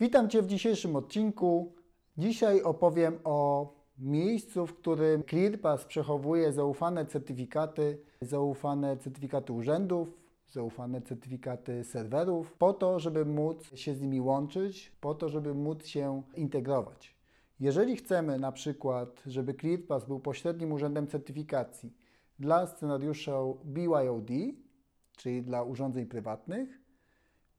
Witam Cię w dzisiejszym odcinku. Dzisiaj opowiem o miejscu, w którym ClearPass przechowuje zaufane certyfikaty, zaufane certyfikaty urzędów, zaufane certyfikaty serwerów, po to, żeby móc się z nimi łączyć, po to, żeby móc się integrować. Jeżeli chcemy na przykład, żeby ClearPass był pośrednim urzędem certyfikacji dla scenariusza BYOD, czyli dla urządzeń prywatnych,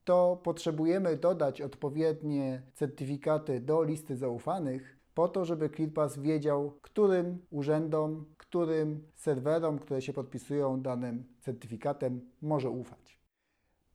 to potrzebujemy dodać odpowiednie certyfikaty do listy zaufanych, po to, żeby ClearPass wiedział, którym urzędom, którym serwerom, które się podpisują danym certyfikatem, może ufać.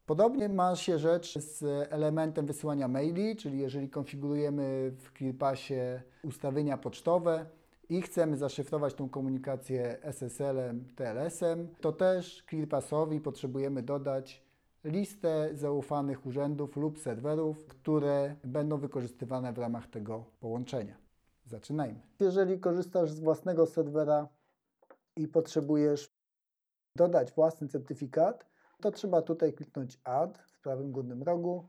Podobnie ma się rzecz z elementem wysyłania maili, czyli jeżeli konfigurujemy w ClearPassie ustawienia pocztowe i chcemy zaszyfrować tą komunikację SSL-em, TLS-em, to też ClearPassowi potrzebujemy dodać listę zaufanych urzędów lub serwerów, które będą wykorzystywane w ramach tego połączenia. Zaczynajmy. Jeżeli korzystasz z własnego serwera i potrzebujesz dodać własny certyfikat, to trzeba tutaj kliknąć Add w prawym górnym rogu,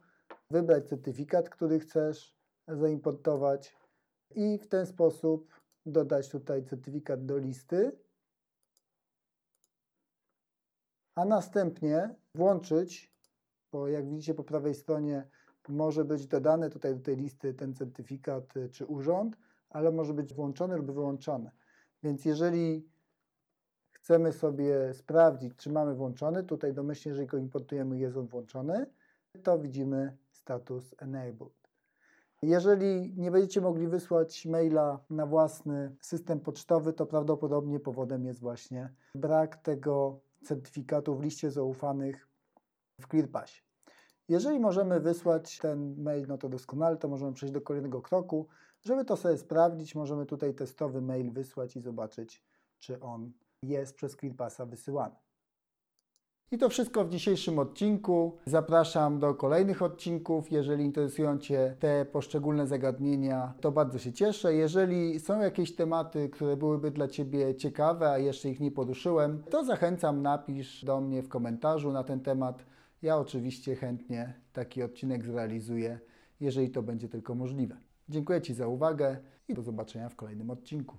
wybrać certyfikat, który chcesz zaimportować i w ten sposób dodać tutaj certyfikat do listy, a następnie włączyć, bo jak widzicie po prawej stronie może być dodany tutaj do tej listy ten certyfikat czy urząd, ale może być włączony lub wyłączony. Więc jeżeli chcemy sobie sprawdzić, czy mamy włączony, tutaj domyślnie, jeżeli go importujemy, jest on włączony, to widzimy status enabled. Jeżeli nie będziecie mogli wysłać maila na własny system pocztowy, to prawdopodobnie powodem jest właśnie brak tego certyfikatu w liście zaufanych w ClearPassie. Jeżeli możemy wysłać ten mail, no to doskonale, to możemy przejść do kolejnego kroku. Żeby to sobie sprawdzić, możemy tutaj testowy mail wysłać i zobaczyć, czy on jest przez ClearPassa wysyłany. I to wszystko w dzisiejszym odcinku. Zapraszam do kolejnych odcinków. Jeżeli interesują Cię te poszczególne zagadnienia, to bardzo się cieszę. Jeżeli są jakieś tematy, które byłyby dla Ciebie ciekawe, a jeszcze ich nie poruszyłem, to zachęcam, napisz do mnie w komentarzu na ten temat. Ja oczywiście chętnie taki odcinek zrealizuję, jeżeli to będzie tylko możliwe. Dziękuję Ci za uwagę i do zobaczenia w kolejnym odcinku.